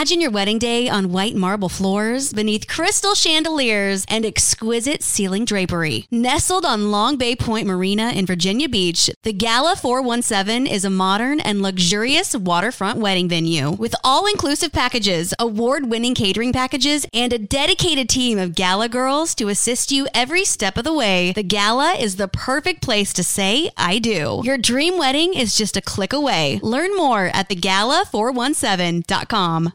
Imagine your wedding day on white marble floors beneath crystal chandeliers and exquisite ceiling drapery. Nestled on Long Bay Point Marina in Virginia Beach, the Gala 417 is a modern and luxurious waterfront wedding venue with all inclusive packages, award winning catering packages, and a dedicated team of gala girls to assist you every step of the way. The Gala is the perfect place to say, I do. Your dream wedding is just a click away. Learn more at thegala417.com.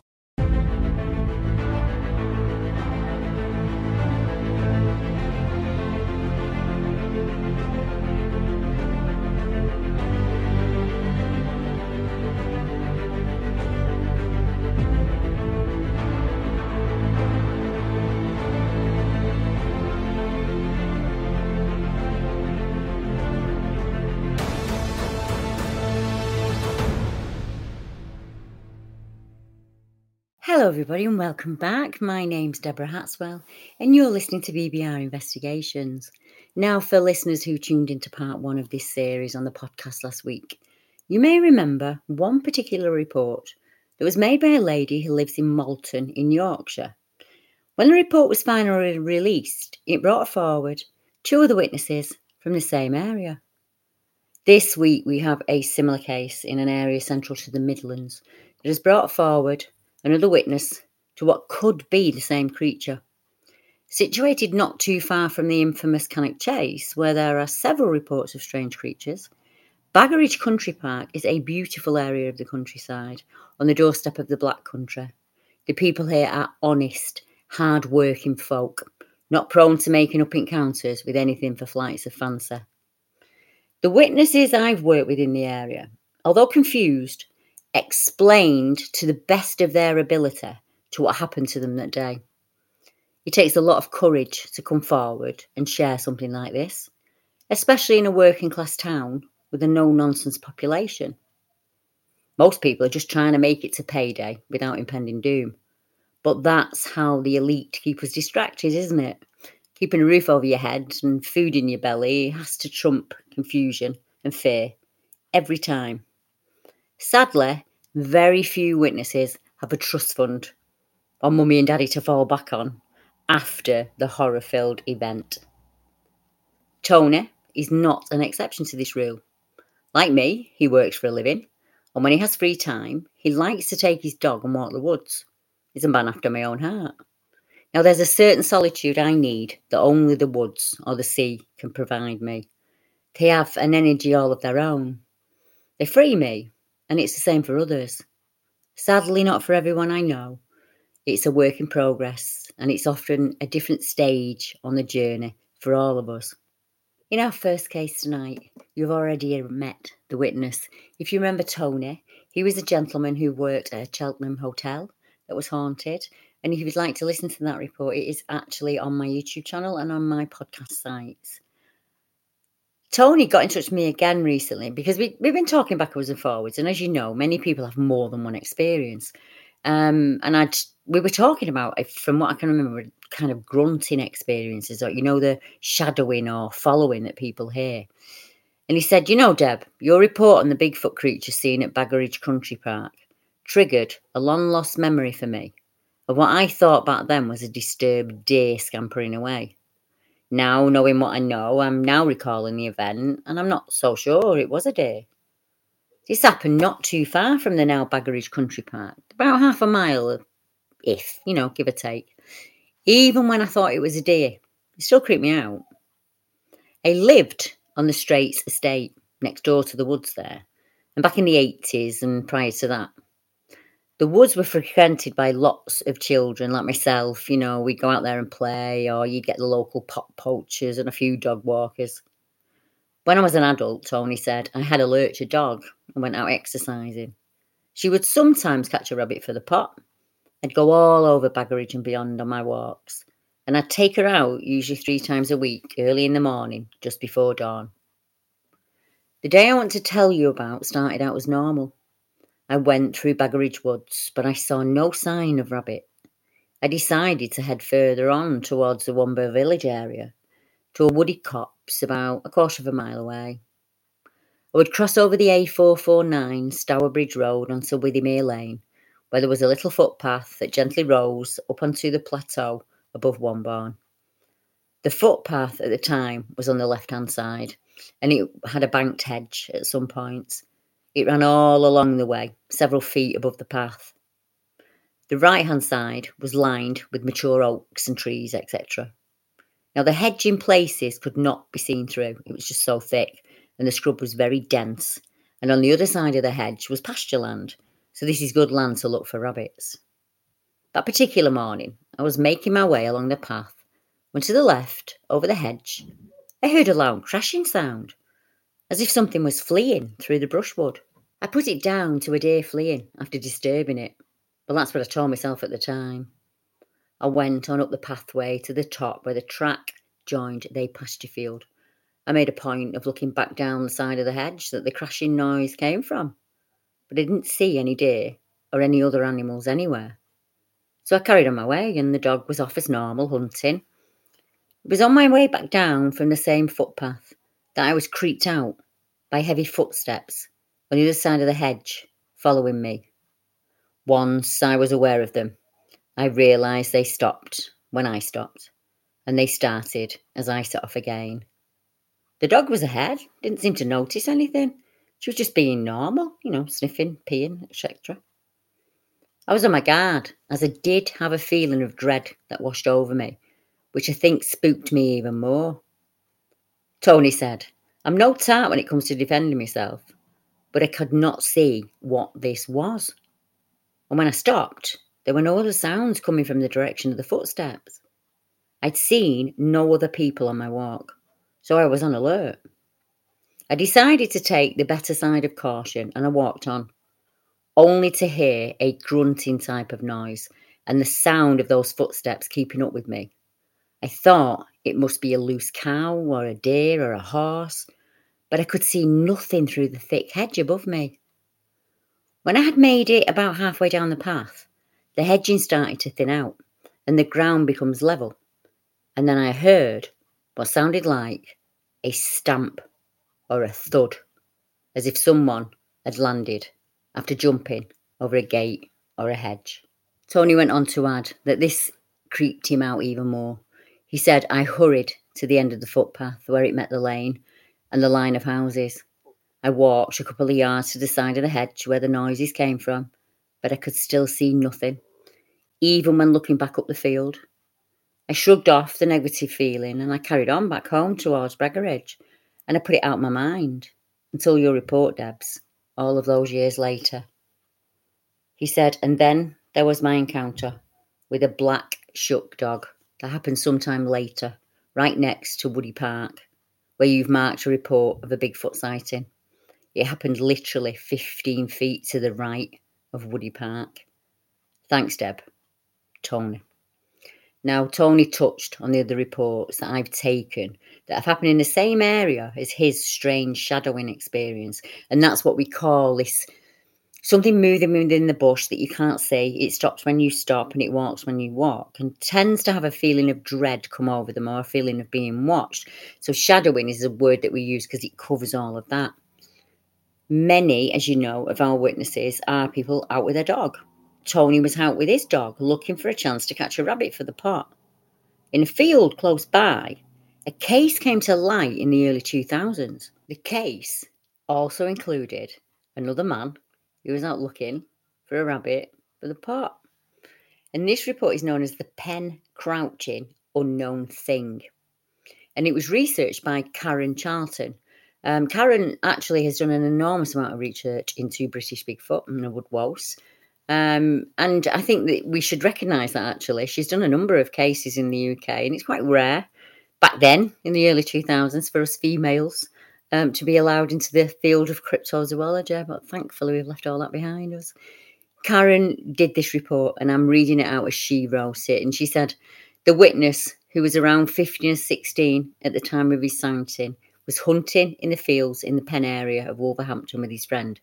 Hello, everybody, and welcome back. My name's Deborah Hatswell, and you're listening to BBR Investigations. Now, for listeners who tuned into part one of this series on the podcast last week, you may remember one particular report that was made by a lady who lives in Malton in Yorkshire. When the report was finally released, it brought forward two other witnesses from the same area. This week, we have a similar case in an area central to the Midlands that has brought forward another witness to what could be the same creature. Situated not too far from the infamous Cannock Chase, where there are several reports of strange creatures, Baggeridge Country Park is a beautiful area of the countryside on the doorstep of the Black Country. The people here are honest, hard working folk, not prone to making up encounters with anything for flights of fancy. The witnesses I've worked with in the area, although confused, explained to the best of their ability to what happened to them that day. It takes a lot of courage to come forward and share something like this, especially in a working class town with a no nonsense population. Most people are just trying to make it to payday without impending doom. But that's how the elite keep us distracted, isn't it? Keeping a roof over your head and food in your belly has to trump confusion and fear every time. Sadly, very few witnesses have a trust fund or mummy and daddy to fall back on after the horror filled event. Tony is not an exception to this rule. Like me, he works for a living, and when he has free time, he likes to take his dog and walk the woods. He's a man after my own heart. Now, there's a certain solitude I need that only the woods or the sea can provide me. They have an energy all of their own. They free me and it's the same for others. Sadly, not for everyone I know. It's a work in progress, and it's often a different stage on the journey for all of us. In our first case tonight, you've already met the witness. If you remember Tony, he was a gentleman who worked at a Cheltenham hotel that was haunted. And if you'd like to listen to that report, it is actually on my YouTube channel and on my podcast sites. Tony got in touch with me again recently because we, we've been talking backwards and forwards. And as you know, many people have more than one experience. Um, and I'd, we were talking about, if, from what I can remember, kind of grunting experiences, or, you know, the shadowing or following that people hear. And he said, You know, Deb, your report on the Bigfoot creature seen at Baggeridge Country Park triggered a long lost memory for me of what I thought back then was a disturbed deer scampering away. Now, knowing what I know, I'm now recalling the event, and I'm not so sure it was a deer. This happened not too far from the now Baggeridge Country Park, about half a mile, if, you know, give or take. Even when I thought it was a deer, it still creeped me out. I lived on the Straits estate next door to the woods there, and back in the 80s and prior to that, the woods were frequented by lots of children like myself. You know, we'd go out there and play, or you'd get the local pot poachers and a few dog walkers. When I was an adult, Tony said, I had a lurcher dog and went out exercising. She would sometimes catch a rabbit for the pot. I'd go all over Baggeridge and beyond on my walks, and I'd take her out usually three times a week, early in the morning, just before dawn. The day I want to tell you about started out as normal. I went through Baggeridge Woods, but I saw no sign of rabbit. I decided to head further on towards the Wombourne village area, to a wooded copse about a quarter of a mile away. I would cross over the A449 Stourbridge Road onto Withymere Lane, where there was a little footpath that gently rose up onto the plateau above Wombourne. The footpath at the time was on the left hand side, and it had a banked hedge at some points. It ran all along the way, several feet above the path. The right hand side was lined with mature oaks and trees, etc. Now, the hedge in places could not be seen through, it was just so thick, and the scrub was very dense. And on the other side of the hedge was pasture land, so this is good land to look for rabbits. That particular morning, I was making my way along the path when to the left, over the hedge, I heard a loud crashing sound, as if something was fleeing through the brushwood. I put it down to a deer fleeing after disturbing it, but that's what I told myself at the time. I went on up the pathway to the top where the track joined the pasture field I made a point of looking back down the side of the hedge that the crashing noise came from, but I didn't see any deer or any other animals anywhere. So I carried on my way, and the dog was off as normal, hunting. It was on my way back down from the same footpath that I was creeped out by heavy footsteps on the other side of the hedge, following me. Once I was aware of them, I realised they stopped when I stopped, and they started as I set off again. The dog was ahead, didn't seem to notice anything. She was just being normal, you know, sniffing, peeing, etc. I was on my guard, as I did have a feeling of dread that washed over me, which I think spooked me even more. Tony said, I'm no tart when it comes to defending myself, but I could not see what this was. And when I stopped, there were no other sounds coming from the direction of the footsteps. I'd seen no other people on my walk so I was on alert. I decided to take the better side of caution and I walked on, only to hear a grunting type of noise and the sound of those footsteps keeping up with me. I thought it must be a loose cow or a deer or a horse, but I could see nothing through the thick hedge above me. When I had made it about halfway down the path, the hedging started to thin out and the ground becomes level. And then I heard what sounded like a stamp or a thud, as if someone had landed after jumping over a gate or a hedge. Tony went on to add that this creeped him out even more. He said, I hurried to the end of the footpath where it met the lane and the line of houses. I walked a couple of yards to the side of the hedge where the noises came from, but I could still see nothing, even when looking back up the field. I shrugged off the negative feeling and I carried on back home towards Baggeridge and I put it out of my mind until your report, Debs, all of those years later. He said, and then there was my encounter with a black shuck dog that happened sometime later, right next to Woody Park, where you've marked a report of a Bigfoot sighting. It happened literally 15 feet to the right of Woody Park. Thanks, Deb. Tony. Now, Tony touched on the other reports that I've taken that have happened in the same area as his strange shadowing experience. And that's what we call this something moving within the bush that you can't see. It stops when you stop and it walks when you walk and tends to have a feeling of dread come over them or a feeling of being watched. So, shadowing is a word that we use because it covers all of that. Many, as you know, of our witnesses are people out with their dog Tony was out with his dog looking for a chance to catch a rabbit for the pot. In a field close by, a case came to light in the early 2000s. The case also included another man who was out looking for a rabbit for the pot. And this report is known as the Penn Crouching Unknown Thing. And it was researched by Karen Charlton. Um, Karen actually has done an enormous amount of research into British Bigfoot and the woodwose. Um, and I think that we should recognise that actually. She's done a number of cases in the UK, and it's quite rare back then in the early 2000s for us females. Um, to be allowed into the field of cryptozoology, but thankfully we've left all that behind us. Karen did this report, and I'm reading it out as she wrote it. And she said, The witness, who was around 15 or 16 at the time of his sighting, was hunting in the fields in the Penn area of Wolverhampton with his friend.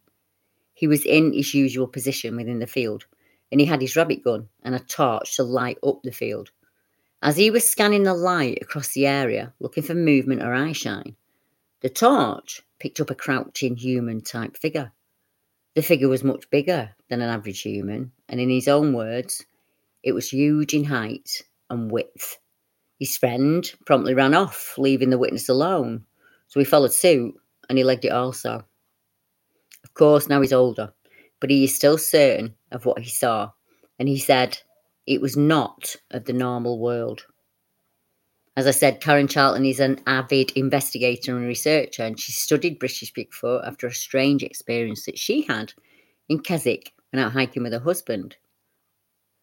He was in his usual position within the field, and he had his rabbit gun and a torch to light up the field. As he was scanning the light across the area, looking for movement or eyeshine, the torch picked up a crouching human type figure. The figure was much bigger than an average human, and in his own words, it was huge in height and width. His friend promptly ran off, leaving the witness alone, so he followed suit and he legged it also. Of course, now he's older, but he is still certain of what he saw, and he said it was not of the normal world. As I said, Karen Charlton is an avid investigator and researcher, and she studied British Bigfoot after a strange experience that she had in Keswick when out hiking with her husband.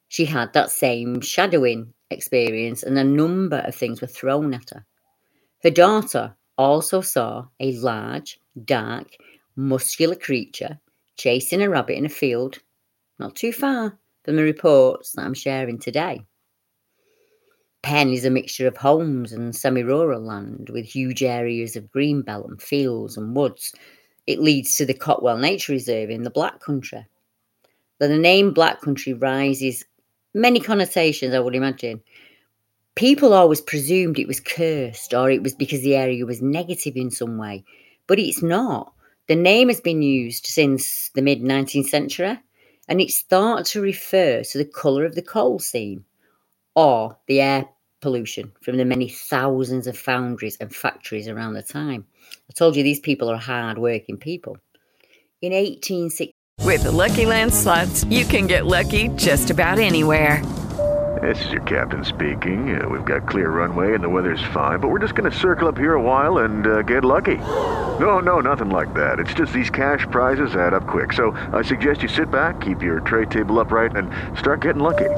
She had that same shadowing experience, and a number of things were thrown at her. Her daughter also saw a large, dark, muscular creature chasing a rabbit in a field not too far from the reports that I'm sharing today. Penn is a mixture of homes and semi rural land with huge areas of greenbelt and fields and woods. It leads to the Cotwell Nature Reserve in the Black Country. Though the name Black Country rises many connotations, I would imagine. People always presumed it was cursed or it was because the area was negative in some way, but it's not. The name has been used since the mid 19th century and it's thought to refer to the colour of the coal seam or the air pollution from the many thousands of foundries and factories around the time. I told you these people are hard working people. In 1860, With the Lucky Land slots, you can get lucky just about anywhere. This is your captain speaking. Uh, we've got clear runway and the weather's fine, but we're just going to circle up here a while and uh, get lucky. No, no, nothing like that. It's just these cash prizes add up quick. So I suggest you sit back, keep your tray table upright, and start getting lucky.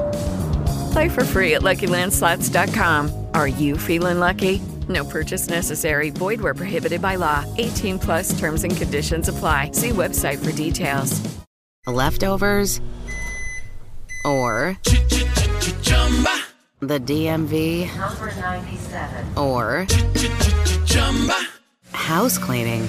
Play for free at LuckyLandSlots.com. Are you feeling lucky? No purchase necessary. Void where prohibited by law. 18 plus terms and conditions apply. See website for details. Leftovers or the DMV number 97. or house cleaning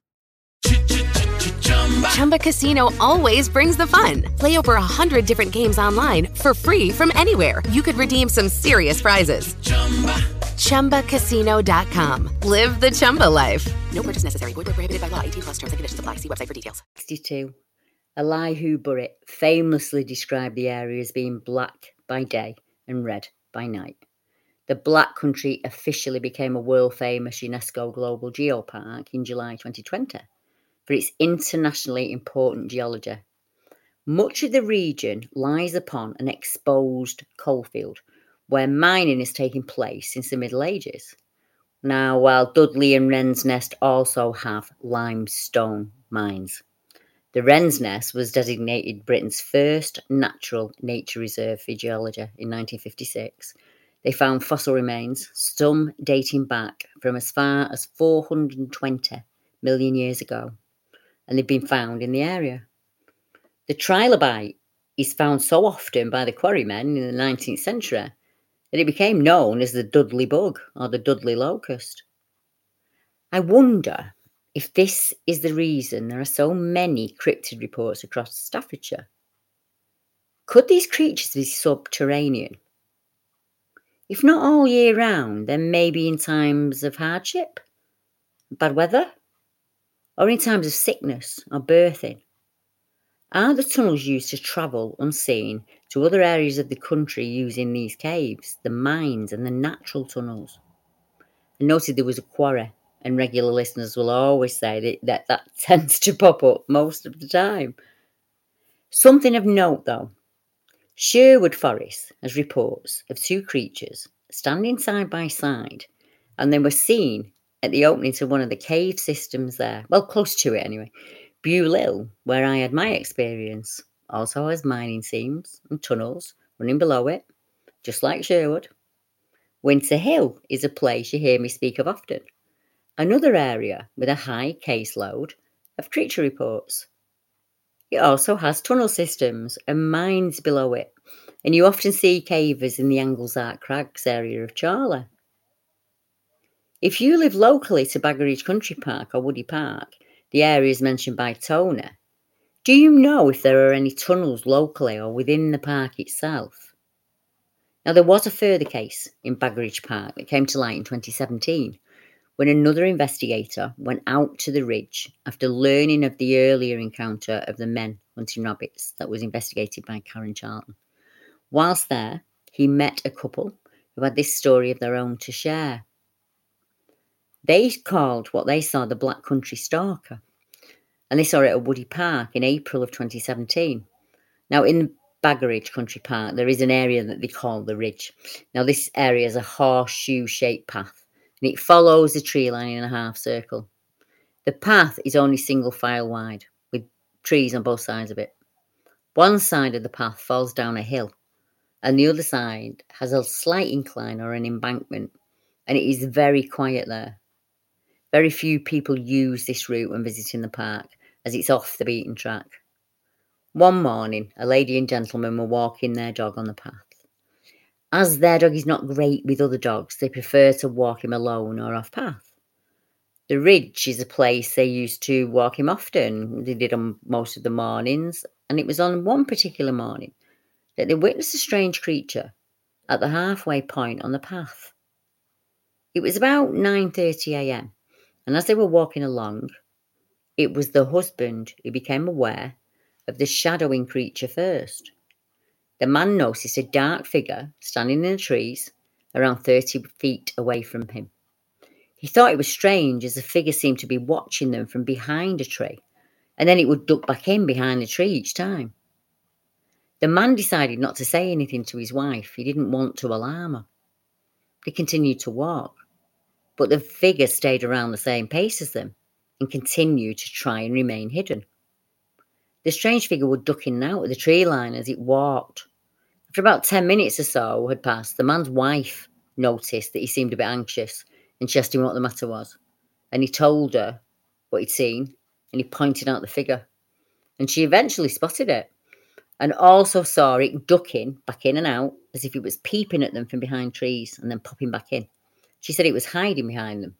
Chumba Casino always brings the fun. Play over a hundred different games online for free from anywhere. You could redeem some serious prizes. Chumba. ChumbaCasino.com. Live the Chumba life. No purchase necessary. Void where prohibited by law. 18 plus terms and conditions apply. See website for details. 62. Elihu Burritt famously described the area as being black by day and red by night. The Black Country officially became a world famous UNESCO Global Geopark in July 2020 for its internationally important geology. Much of the region lies upon an exposed coalfield where mining has taken place since the Middle Ages. Now, while Dudley and Wren's Nest also have limestone mines. The Wren's Nest was designated Britain's first natural nature reserve for geology in 1956. They found fossil remains, some dating back from as far as 420 million years ago, and they've been found in the area. The trilobite is found so often by the quarrymen in the 19th century that it became known as the Dudley bug or the Dudley locust. I wonder if this is the reason there are so many cryptid reports across Staffordshire. Could these creatures be subterranean? If not all year round, then maybe in times of hardship, bad weather, or in times of sickness or birthing. Are the tunnels used to travel unseen to other areas of the country using these caves, the mines, and the natural tunnels? I noted there was a quarry. And regular listeners will always say that, that that tends to pop up most of the time. Something of note, though Sherwood Forest has reports of two creatures standing side by side, and they were seen at the opening to one of the cave systems there. Well, close to it anyway. Beaulieu, where I had my experience, also has mining seams and tunnels running below it, just like Sherwood. Winter Hill is a place you hear me speak of often. Another area with a high caseload of creature reports. It also has tunnel systems and mines below it, and you often see cavers in the Anglezarke Crags area of Chorley. If you live locally to Baggeridge Country Park or Woody Park, the areas mentioned by Tony, do you know if there are any tunnels locally or within the park itself? Now, there was a further case in Baggeridge Park that came to light in 2017 when another investigator went out to the ridge after learning of the earlier encounter of the men hunting rabbits that was investigated by Karen Charlton. Whilst there, he met a couple who had this story of their own to share. They called what they saw the Black Country Stalker, and they saw it at Woody Park in April of 2017. Now, in Baggeridge Country Park, there is an area that they call the Ridge. Now, this area is a horseshoe shaped path and it follows the tree line in a half circle. The path is only single file wide, with trees on both sides of it. One side of the path falls down a hill, and the other side has a slight incline or an embankment, and it is very quiet there. Very few people use this route when visiting the park, as it's off the beaten track. One morning, a lady and gentleman were walking their dog on the path. As their dog is not great with other dogs, they prefer to walk him alone or off path. The ridge is a place they used to walk him often. They did on most of the mornings, and it was on one particular morning that they witnessed a strange creature at the halfway point on the path. It was about 9:30 a.m., and as they were walking along, it was the husband who became aware of the shadowing creature first. The man noticed a dark figure standing in the trees around 30 feet away from him. He thought it was strange as the figure seemed to be watching them from behind a tree, and then it would duck back in behind the tree each time. The man decided not to say anything to his wife. He didn't want to alarm her. They continued to walk, but the figure stayed around the same pace as them and continued to try and remain hidden. The strange figure would duck in and out of the tree line as it walked, after about 10 minutes or so had passed, the man's wife noticed that he seemed a bit anxious and she asked him what the matter was. And he told her what he'd seen and he pointed out the figure. And she eventually spotted it and also saw it ducking back in and out as if it was peeping at them from behind trees and then popping back in. She said it was hiding behind them.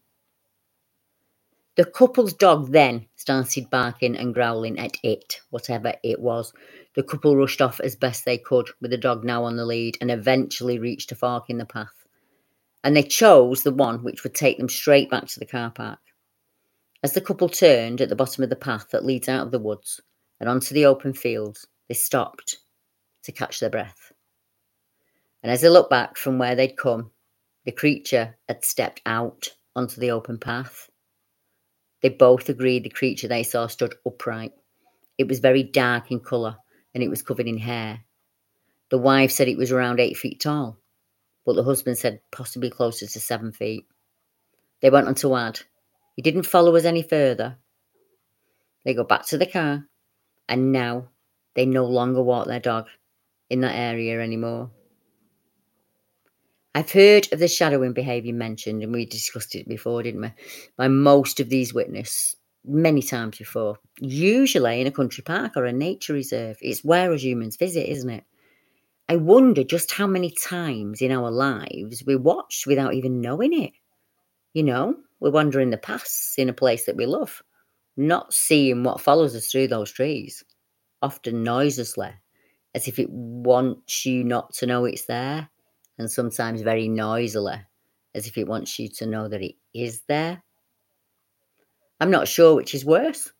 The couple's dog then started barking and growling at it, whatever it was. The couple rushed off as best they could, with the dog now on the lead, and eventually reached a fork in the path. And they chose the one which would take them straight back to the car park. As the couple turned at the bottom of the path that leads out of the woods and onto the open fields, they stopped to catch their breath. And as they looked back from where they'd come, the creature had stepped out onto the open path they both agreed the creature they saw stood upright. It was very dark in colour and it was covered in hair. The wife said it was around eight feet tall, but the husband said possibly closer to seven feet. They went on to add, he didn't follow us any further. They go back to the car, and now they no longer walk their dog in that area anymore. I've heard of the shadowing behaviour mentioned, and we discussed it before, didn't we? By most of these witnesses many times before. Usually in a country park or a nature reserve. It's where as humans visit, isn't it? I wonder just how many times in our lives we watched without even knowing it. You know, we're wandering the paths in a place that we love, not seeing what follows us through those trees, often noiselessly, as if it wants you not to know it's there and sometimes very noisily, as if it wants you to know that it is there. I'm not sure which is worse.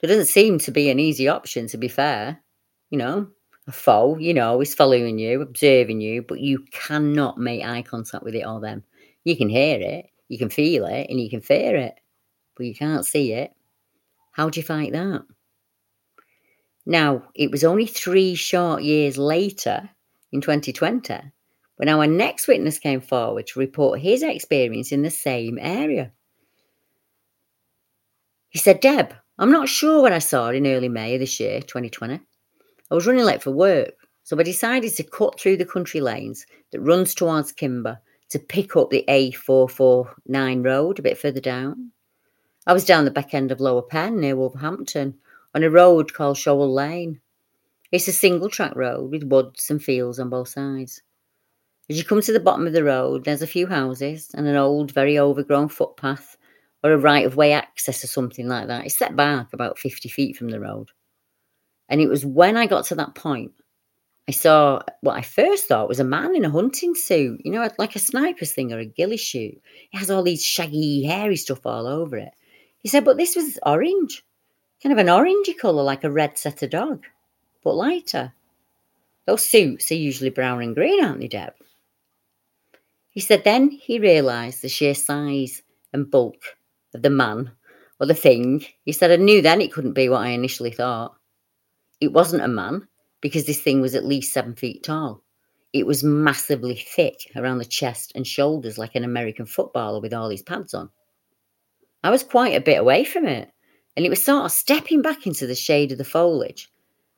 There doesn't seem to be an easy option, to be fair. You know, a foe, you know, is following you, observing you, but you cannot make eye contact with it or them. You can hear it, You can feel it and you can fear it, but you can't see it. How do you fight that? Now, it was only three short years later, in 2020, when our next witness came forward to report his experience in the same area. He said, Deb, I'm not sure what I saw in early May of this year, 2020. I was running late for work, so I decided to cut through the country lanes that runs towards Kimber to pick up the A449 road a bit further down. I was down the back end of Lower Penn near Wolverhampton on a road called Showell Lane. It's a single track road with woods and fields on both sides. As you come to the bottom of the road, there's a few houses and an old, very overgrown footpath or a right of way access or something like that. It's set back about 50 feet from the road. And it was when I got to that point, I saw what I first thought was a man in a hunting suit, you know, like a sniper's thing or a ghillie suit. It has all these shaggy, hairy stuff all over it. He said, but this was orange, kind of an orangey colour, like a red setter dog, but lighter. Those suits are usually brown and green, aren't they, Deb? He said then he realised the sheer size and bulk of the man or the thing. He said, I knew then it couldn't be what I initially thought. It wasn't a man because this thing was at least seven feet tall. It was massively thick around the chest and shoulders like an American footballer with all his pads on. I was quite a bit away from it, and it was sort of stepping back into the shade of the foliage,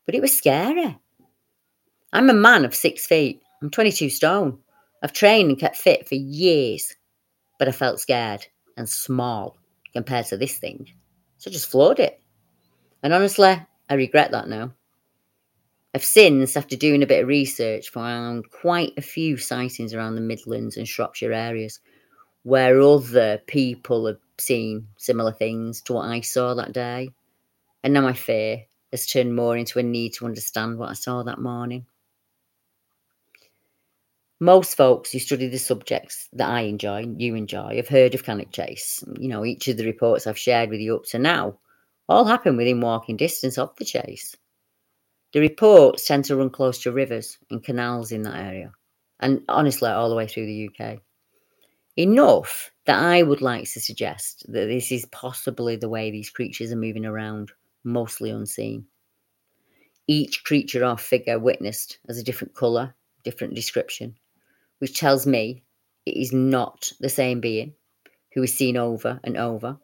but it was scary. I'm a man of six feet. I'm 22 stone. I've trained and kept fit for years, but I felt scared and small compared to this thing. So I just floored it. And honestly, I regret that now. I've since, after doing a bit of research, found quite a few sightings around the Midlands and Shropshire areas where other people have seen similar things to what I saw that day. And now my fear has turned more into a need to understand what I saw that morning. Most folks who study the subjects that I enjoy, you enjoy, have heard of Cannock Chase. You know, each of the reports I've shared with you up to now all happen within walking distance of the chase. The reports tend to run close to rivers and canals in that area, and honestly, all the way through the UK. Enough that I would like to suggest that this is possibly the way these creatures are moving around, mostly unseen. Each creature or figure witnessed has a different colour, different description, which tells me it is not the same being who is seen over and over.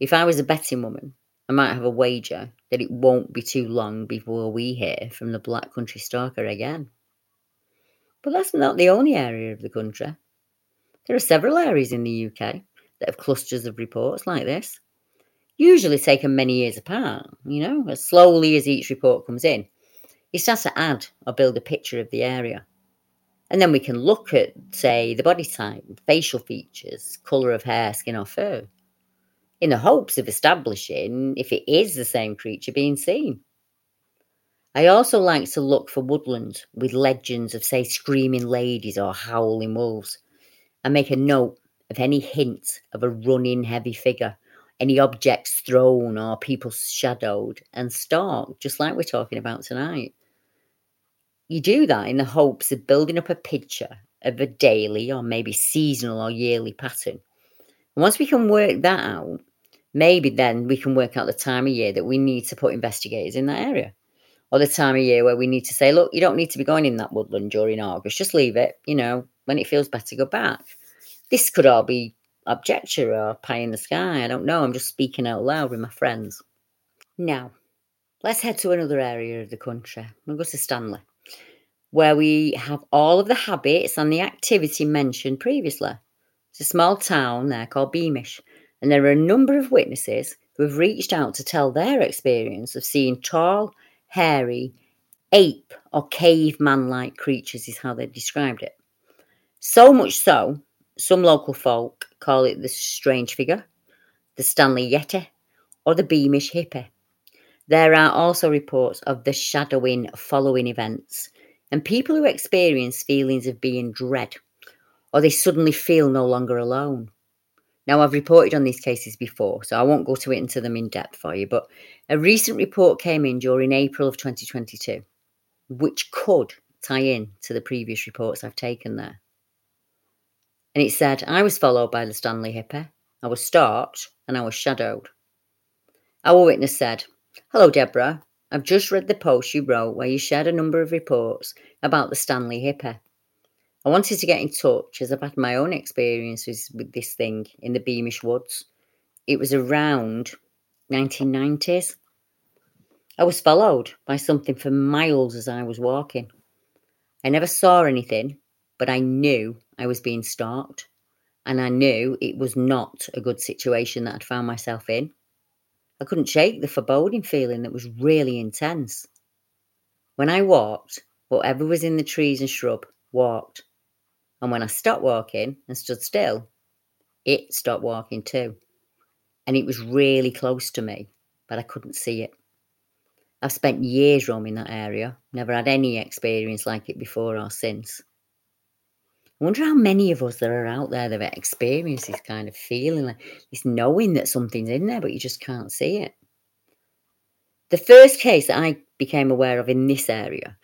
If I was a betting woman, I might have a wager that it won't be too long before we hear from the Black Country Stalker again. But that's not the only area of the country. There are several areas in the UK that have clusters of reports like this, usually taken many years apart, you know, as slowly as each report comes in. It starts to add or build a picture of the area. And then we can look at, say, the body type, facial features, colour of hair, skin, or fur, in the hopes of establishing if it is the same creature being seen. I also like to look for woodland with legends of, say, screaming ladies or howling wolves, and make a note of any hint of a running heavy figure, any objects thrown or people shadowed and stalked, just like we're talking about tonight. You do that in the hopes of building up a picture of a daily or maybe seasonal or yearly pattern. And once we can work that out, maybe then we can work out the time of year that we need to put investigators in that area. Or the time of year where we need to say, look, you don't need to be going in that woodland during August, just leave it. You know, when it feels better, go back. This could all be objecture or pie in the sky. I don't know. I'm just speaking out loud with my friends. Now, let's head to another area of the country. We'll go to Stanley where we have all of the habits and the activity mentioned previously. It's a small town there called Beamish, and there are a number of witnesses who have reached out to tell their experience of seeing tall, hairy, ape or caveman like creatures, is how they described it. So much so, some local folk call it the strange figure, the Stanley Yeti, or the Beamish hippie. There are also reports of the shadowing following events and people who experience feelings of being dread or they suddenly feel no longer alone. Now, I've reported on these cases before, so I won't go to it into them in depth for you, but a recent report came in during April of 2022, which could tie in to the previous reports I've taken there. and it said, I was followed by the Stanley Hippie, I was stalked and I was shadowed. Our witness said, Hello, Deborah. I've just read the post you wrote where you shared a number of reports about the Stanley Hippie. I wanted to get in touch as I've had my own experiences with this thing in the Beamish Woods. It was around 1990s. I was followed by something for miles as I was walking. I never saw anything, but I knew I was being stalked, and I knew it was not a good situation that I'd found myself in. I couldn't shake the foreboding feeling that was really intense. When I walked, whatever was in the trees and shrub walked. And when I stopped walking and stood still, it stopped walking too. And it was really close to me, but I couldn't see it. I've spent years roaming that area, never had any experience like it before or since. I wonder how many of us there are out there that have experienced this kind of feeling, like this knowing that something's in there, but you just can't see it. The first case that I became aware of in this area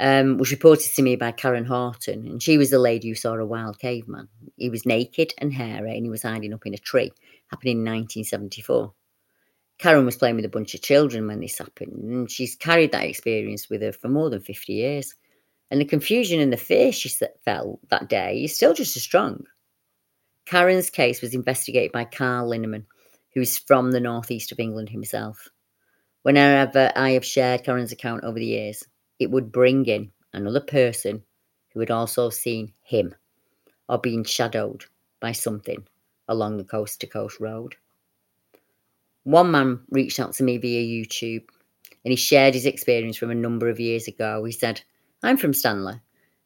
um, was reported to me by Karen Horton, and she was the lady who saw a wild caveman. He was naked and hairy, and he was hiding up in a tree. Happened in 1974. Karen was playing with a bunch of children when this happened, and she's carried that experience with her for more than 50 years. And the confusion and the fear she felt that day is still just as strong. Karen's case was investigated by Carl Linneman, who is from the northeast of England himself. Whenever I have shared Karen's account over the years, it would bring in another person who had also seen him or been shadowed by something along the coast to coast road. One man reached out to me via YouTube and he shared his experience from a number of years ago. He said, I'm from Stanley,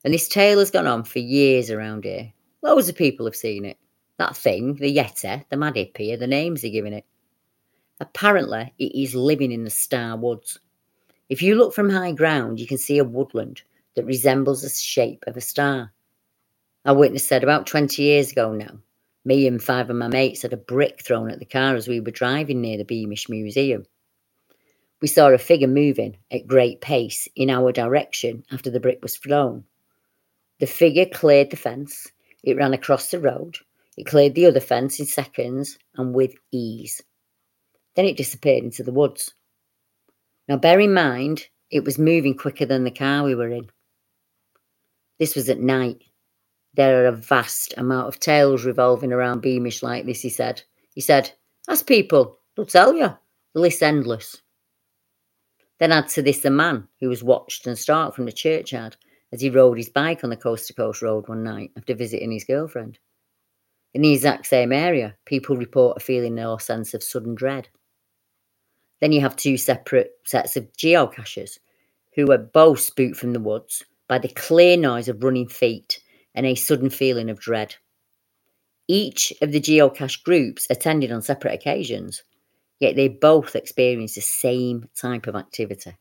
and this tale has gone on for years around here. Loads of people have seen it. That thing, the Yeti, the Mad Hippie, the names they're giving it. Apparently, it is living in the Star Woods. If you look from high ground, you can see a woodland that resembles the shape of a star. A witness said about 20 years ago now, me and five of my mates had a brick thrown at the car as we were driving near the Beamish Museum. We saw a figure moving at great pace in our direction after the brick was thrown. The figure cleared the fence, it ran across the road, it cleared the other fence in seconds and with ease. Then it disappeared into the woods. Now, bear in mind, it was moving quicker than the car we were in. This was at night. There are a vast amount of tales revolving around Beamish like this, he said. He said, Ask people, they'll tell you. The list's endless. Then add to this the man who was watched and stalked from the churchyard as he rode his bike on the coast to coast road one night after visiting his girlfriend. In the exact same area, people report a feeling or sense of sudden dread. Then you have two separate sets of geocachers who were both spooked from the woods by the clear noise of running feet and a sudden feeling of dread. Each of the geocache groups attended on separate occasions, yet they both experienced the same type of activity.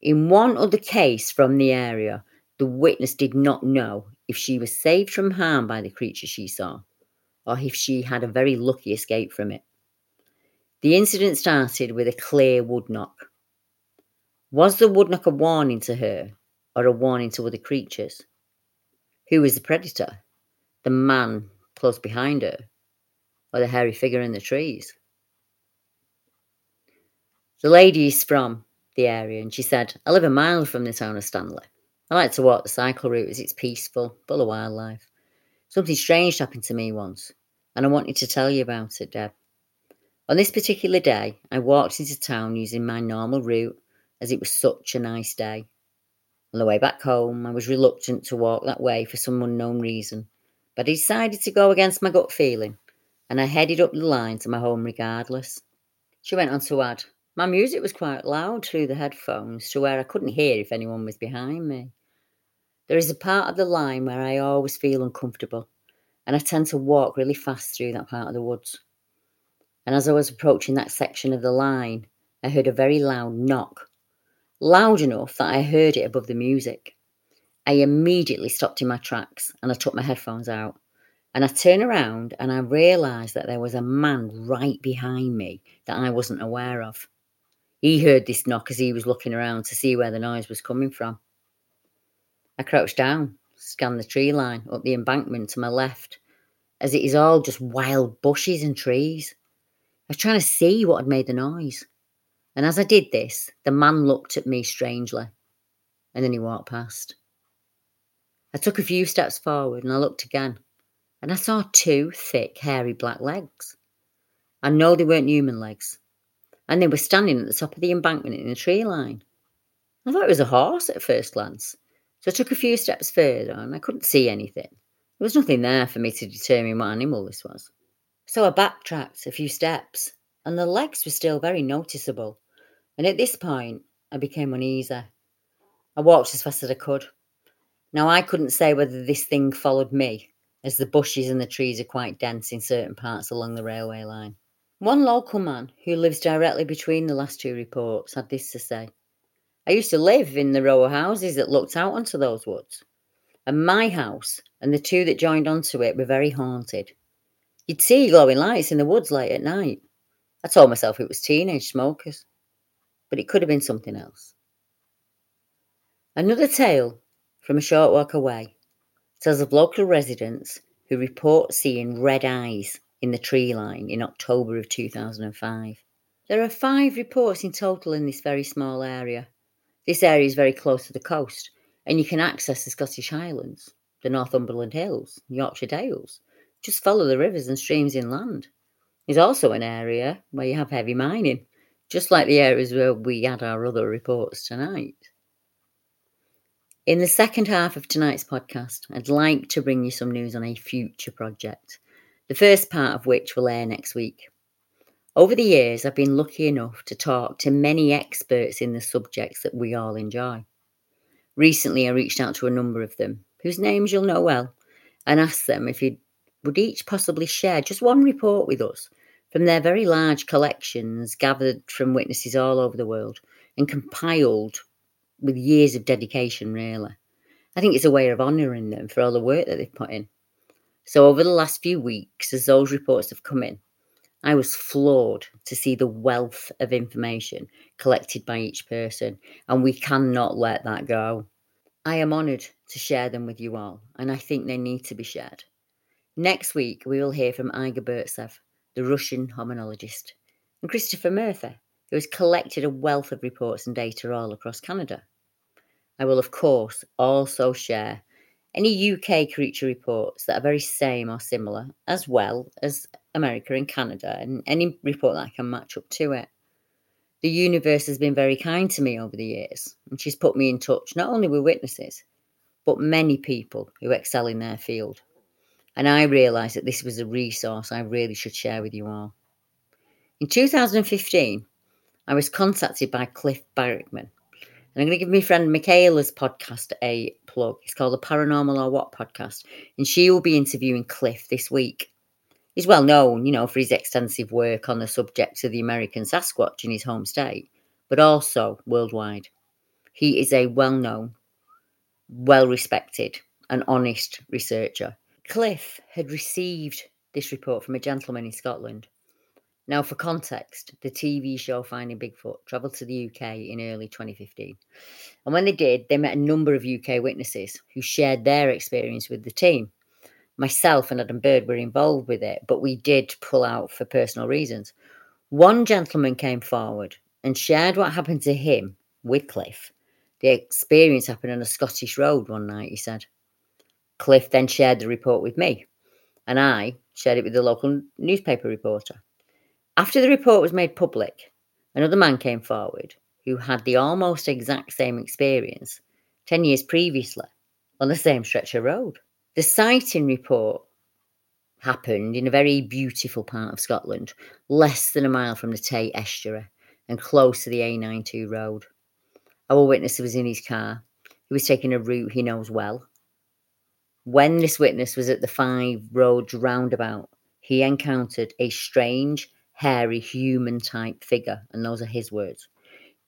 In one other case from the area, the witness did not know if she was saved from harm by the creature she saw, or if she had a very lucky escape from it. The incident started with a clear wood knock. Was the wood knock a warning to her or a warning to other creatures? Who was the predator? The man close behind her or the hairy figure in the trees. The lady is from the area and she said, I live a mile from the town of Stanley. I like to walk the cycle route as it's peaceful, full of wildlife. Something strange happened to me once, and I wanted to tell you about it, Deb. On this particular day, I walked into town using my normal route as it was such a nice day. On the way back home, I was reluctant to walk that way for some unknown reason, but I decided to go against my gut feeling and I headed up the line to my home regardless. She went on to add, My music was quite loud through the headphones to where I couldn't hear if anyone was behind me. There is a part of the line where I always feel uncomfortable, and I tend to walk really fast through that part of the woods. And as I was approaching that section of the line, I heard a very loud knock, loud enough that I heard it above the music. I immediately stopped in my tracks and I took my headphones out and I turned around and I realised that there was a man right behind me that I wasn't aware of. He heard this knock as he was looking around to see where the noise was coming from. I crouched down, scan the tree line up the embankment to my left, as it is all just wild bushes and trees. I was trying to see what had made the noise. And as I did this, the man looked at me strangely, and then he walked past. I took a few steps forward and I looked again, and I saw two thick, hairy black legs. I know they weren't human legs, and they were standing at the top of the embankment in the tree line. I thought it was a horse at first glance, so I took a few steps further and I couldn't see anything. There was nothing there for me to determine what animal this was. So I backtracked a few steps, and the legs were still very noticeable. And at this point, I became uneasy. I walked as fast as I could. Now, I couldn't say whether this thing followed me, as the bushes and the trees are quite dense in certain parts along the railway line. One local man who lives directly between the last two reports had this to say I used to live in the row of houses that looked out onto those woods, and my house and the two that joined onto it were very haunted. You'd see glowing lights in the woods late at night. I told myself it was teenage smokers, but it could have been something else. Another tale from a short walk away tells of local residents who report seeing red eyes in the tree line in October of 2005. There are five reports in total in this very small area. This area is very close to the coast, and you can access the Scottish Highlands, the Northumberland Hills, Yorkshire Dales. Just follow the rivers and streams inland. It's also an area where you have heavy mining, just like the areas where we had our other reports tonight. In the second half of tonight's podcast, I'd like to bring you some news on a future project, the first part of which will air next week. Over the years, I've been lucky enough to talk to many experts in the subjects that we all enjoy. Recently, I reached out to a number of them, whose names you'll know well, and asked them if you would each possibly share just one report with us from their very large collections gathered from witnesses all over the world and compiled with years of dedication, really. I think it's a way of honouring them for all the work that they've put in. So, over the last few weeks, as those reports have come in, I was floored to see the wealth of information collected by each person, and we cannot let that go. I am honoured to share them with you all, and I think they need to be shared. Next week, we will hear from Igor Burtsev, the Russian hominologist, and Christopher Murphy, who has collected a wealth of reports and data all across Canada. I will, of course, also share any UK creature reports that are very same or similar, as well as America and Canada, and any report that I can match up to it. The universe has been very kind to me over the years, and she's put me in touch not only with witnesses, but many people who excel in their field. And I realised that this was a resource I really should share with you all. In 2015, I was contacted by Cliff Barackman, and I'm going to give my friend Michaela's podcast a plug. It's called the Paranormal or What podcast, and she will be interviewing Cliff this week. He's well known, you know, for his extensive work on the subject of the American Sasquatch in his home state, but also worldwide. He is a well known, well respected, and honest researcher. Cliff had received this report from a gentleman in Scotland. Now, for context, the TV show Finding Bigfoot travelled to the UK in early 2015. And when they did, they met a number of UK witnesses who shared their experience with the team myself and Adam Bird were involved with it, but we did pull out for personal reasons. One gentleman came forward and shared what happened to him with Cliff. The experience happened on a Scottish road one night, he said. Cliff then shared the report with me, and I shared it with the local newspaper reporter. After the report was made public, another man came forward who had the almost exact same experience 10 years previously on the same stretch of road. The sighting report happened in a very beautiful part of Scotland, less than a mile from the Tay estuary and close to the A92 road. Our witness was in his car. He was taking a route he knows well. When this witness was at the Five Roads roundabout, he encountered a strange, hairy, human type figure, and those are his words.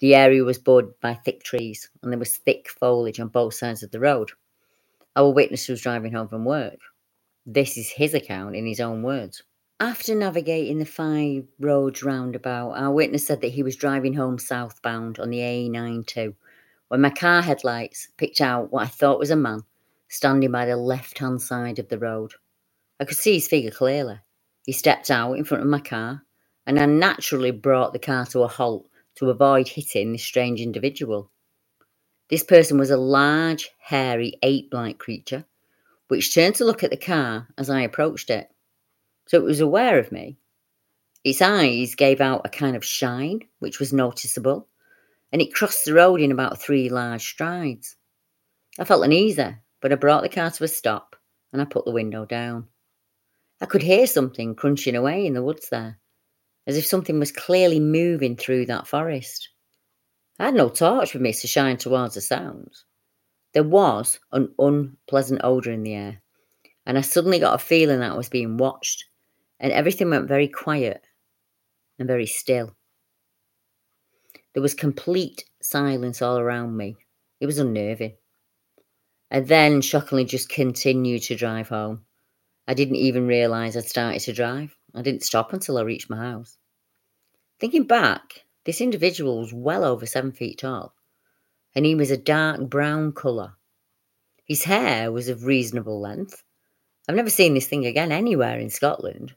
The area was bordered by thick trees, and there was thick foliage on both sides of the road. Our witness was driving home from work. This is his account in his own words. After navigating the five roads roundabout, our witness said that he was driving home southbound on the A92 when my car headlights picked out what I thought was a man standing by the left hand side of the road. I could see his figure clearly. He stepped out in front of my car, and I naturally brought the car to a halt to avoid hitting this strange individual. This person was a large, hairy, ape like creature, which turned to look at the car as I approached it. So it was aware of me. Its eyes gave out a kind of shine, which was noticeable, and it crossed the road in about three large strides. I felt uneasy, but I brought the car to a stop and I put the window down. I could hear something crunching away in the woods there, as if something was clearly moving through that forest. I had no torch with me to shine towards the sounds. There was an unpleasant odour in the air, and I suddenly got a feeling that I was being watched, and everything went very quiet and very still. There was complete silence all around me. It was unnerving. I then shockingly just continued to drive home. I didn't even realise I'd started to drive. I didn't stop until I reached my house. Thinking back, this individual was well over seven feet tall, and he was a dark brown colour. His hair was of reasonable length. I've never seen this thing again anywhere in Scotland,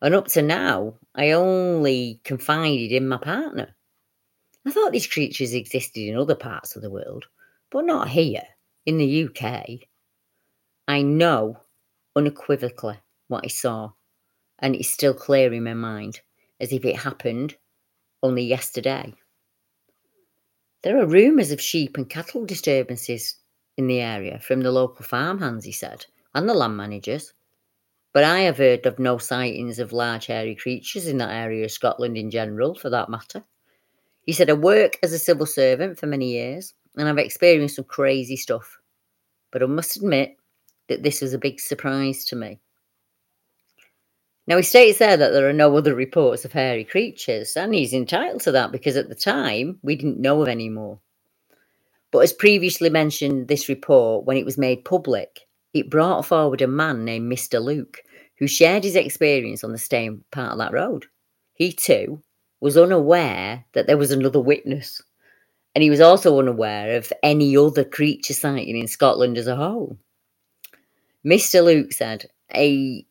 and up to now, I only confided in my partner. I thought these creatures existed in other parts of the world, but not here in the UK, I know unequivocally what I saw, and it's still clear in my mind as if it happened only yesterday. There are rumours of sheep and cattle disturbances in the area from the local farmhands, he said, and the land managers. But I have heard of no sightings of large hairy creatures in that area of Scotland in general, for that matter. He said, I work as a civil servant for many years, and I've experienced some crazy stuff but I must admit that this was a big surprise to me. Now, he states there that there are no other reports of hairy creatures, and he's entitled to that because at the time we didn't know of any more. But as previously mentioned, this report, when it was made public, it brought forward a man named Mr. Luke who shared his experience on the same part of that road. He too was unaware that there was another witness and he was also unaware of any other creature sighting in Scotland as a whole. Mr. Luke said, a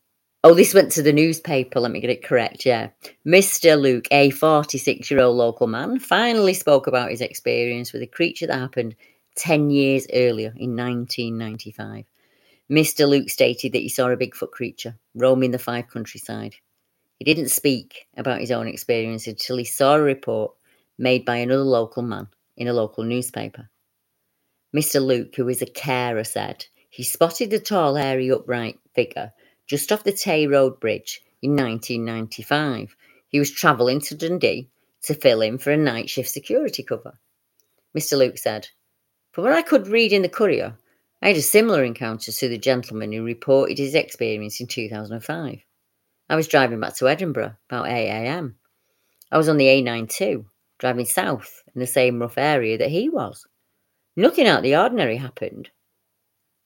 oh, this went to the newspaper, let me get it correct, yeah. Mr. Luke, a 46 year old local man, finally spoke about his experience with a creature that happened 10 years earlier in 1995. Mr. Luke stated that he saw a Bigfoot creature roaming the Fife countryside. He didn't speak about his own experience until he saw a report made by another local man in a local newspaper. Mr. Luke, who is a carer, said he spotted the tall, hairy, upright figure just off the Tay Road Bridge in 1995. He was travelling to Dundee to fill in for a night shift security cover. Mr. Luke said, From what I could read in the Courier, I had a similar encounter to the gentleman who reported his experience in 2005. I was driving back to Edinburgh about 8am. I was on the A92 driving south in the same rough area that he was. Nothing out of the ordinary happened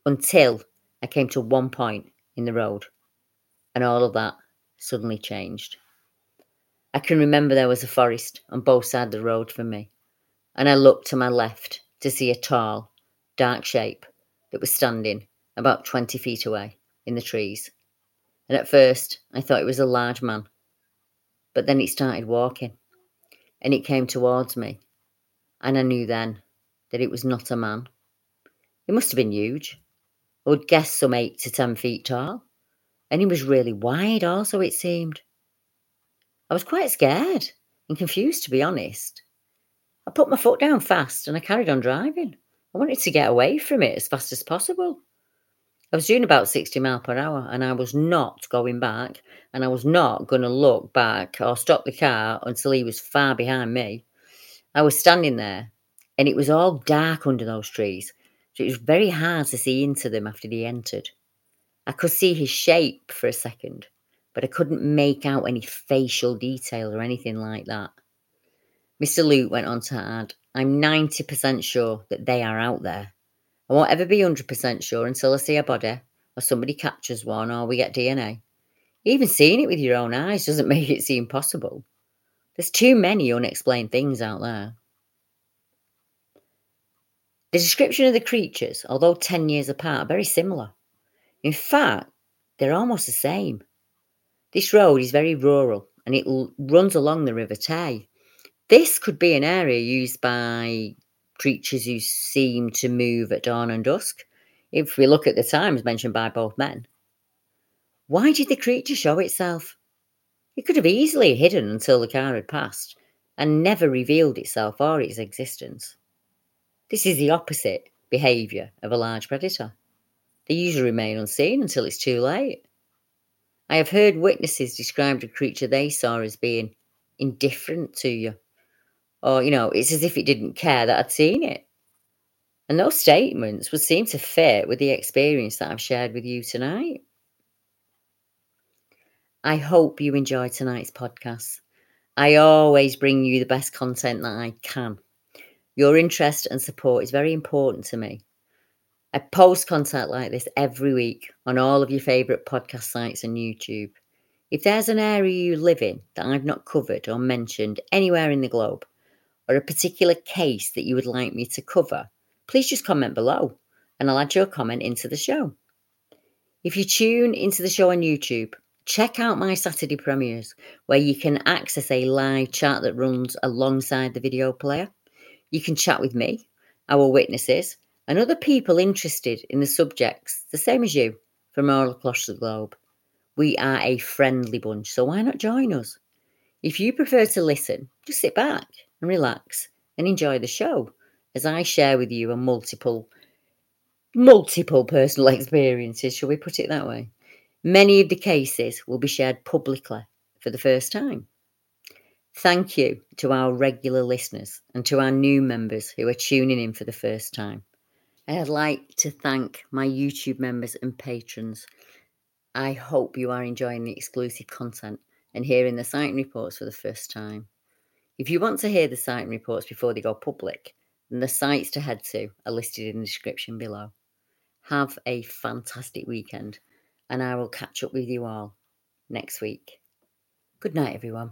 until I came to one point in the road, and all of that suddenly changed. I can remember there was a forest on both sides of the road for me, and I looked to my left to see a tall, dark shape that was standing about 20 feet away in the trees. And at first, I thought it was a large man, but then it started walking and it came towards me, and I knew then that it was not a man. It must have been huge. I would guess some eight to ten feet tall, and he was really wide also, it seemed. I was quite scared and confused, to be honest. I put my foot down fast and I carried on driving. I wanted to get away from it as fast as possible. I was doing about 60 mile per hour and I was not going back and I was not going to look back or stop the car until he was far behind me. I was standing there and it was all dark under those trees, it was very hard to see into them after he entered. I could see his shape for a second, but I couldn't make out any facial detail or anything like that. Mr. Luke went on to add, I'm 90% sure that they are out there. I won't ever be 100% sure until I see a body or somebody captures one or we get DNA. Even seeing it with your own eyes doesn't make it seem possible. There's too many unexplained things out there. The description of the creatures, although 10 years apart, are very similar. In fact, they're almost the same. This road is very rural and it l- runs along the River Tay. This could be an area used by creatures who seem to move at dawn and dusk, if we look at the times mentioned by both men. Why did the creature show itself? It could have easily hidden until the car had passed and never revealed itself or its existence. This is the opposite behaviour of a large predator. They usually remain unseen until it's too late. I have heard witnesses describe the creature they saw as being indifferent to you. Or, you know, it's as if it didn't care that I'd seen it. And those statements would seem to fit with the experience that I've shared with you tonight. I hope you enjoyed tonight's podcast. I always bring you the best content that I can. Your interest and support is very important to me. I post content like this every week on all of your favourite podcast sites and YouTube. If there's an area you live in that I've not covered or mentioned anywhere in the globe, or a particular case that you would like me to cover, please just comment below and I'll add your comment into the show. If you tune into the show on YouTube, check out my Saturday premieres where you can access a live chat that runs alongside the video player. You can chat with me, our witnesses, and other people interested in the subjects, the same as you, from all across the globe. We are a friendly bunch, so why not join us? If you prefer to listen, just sit back and relax and enjoy the show as I share with you a multiple, multiple personal experiences, shall we put it that way? Many of the cases will be shared publicly for the first time. Thank you to our regular listeners and to our new members who are tuning in for the first time. I'd like to thank my YouTube members and patrons. I hope you are enjoying the exclusive content and hearing the sighting reports for the first time. If you want to hear the sighting reports before they go public, then the sites to head to are listed in the description below. Have a fantastic weekend, and I will catch up with you all next week. Good night, everyone.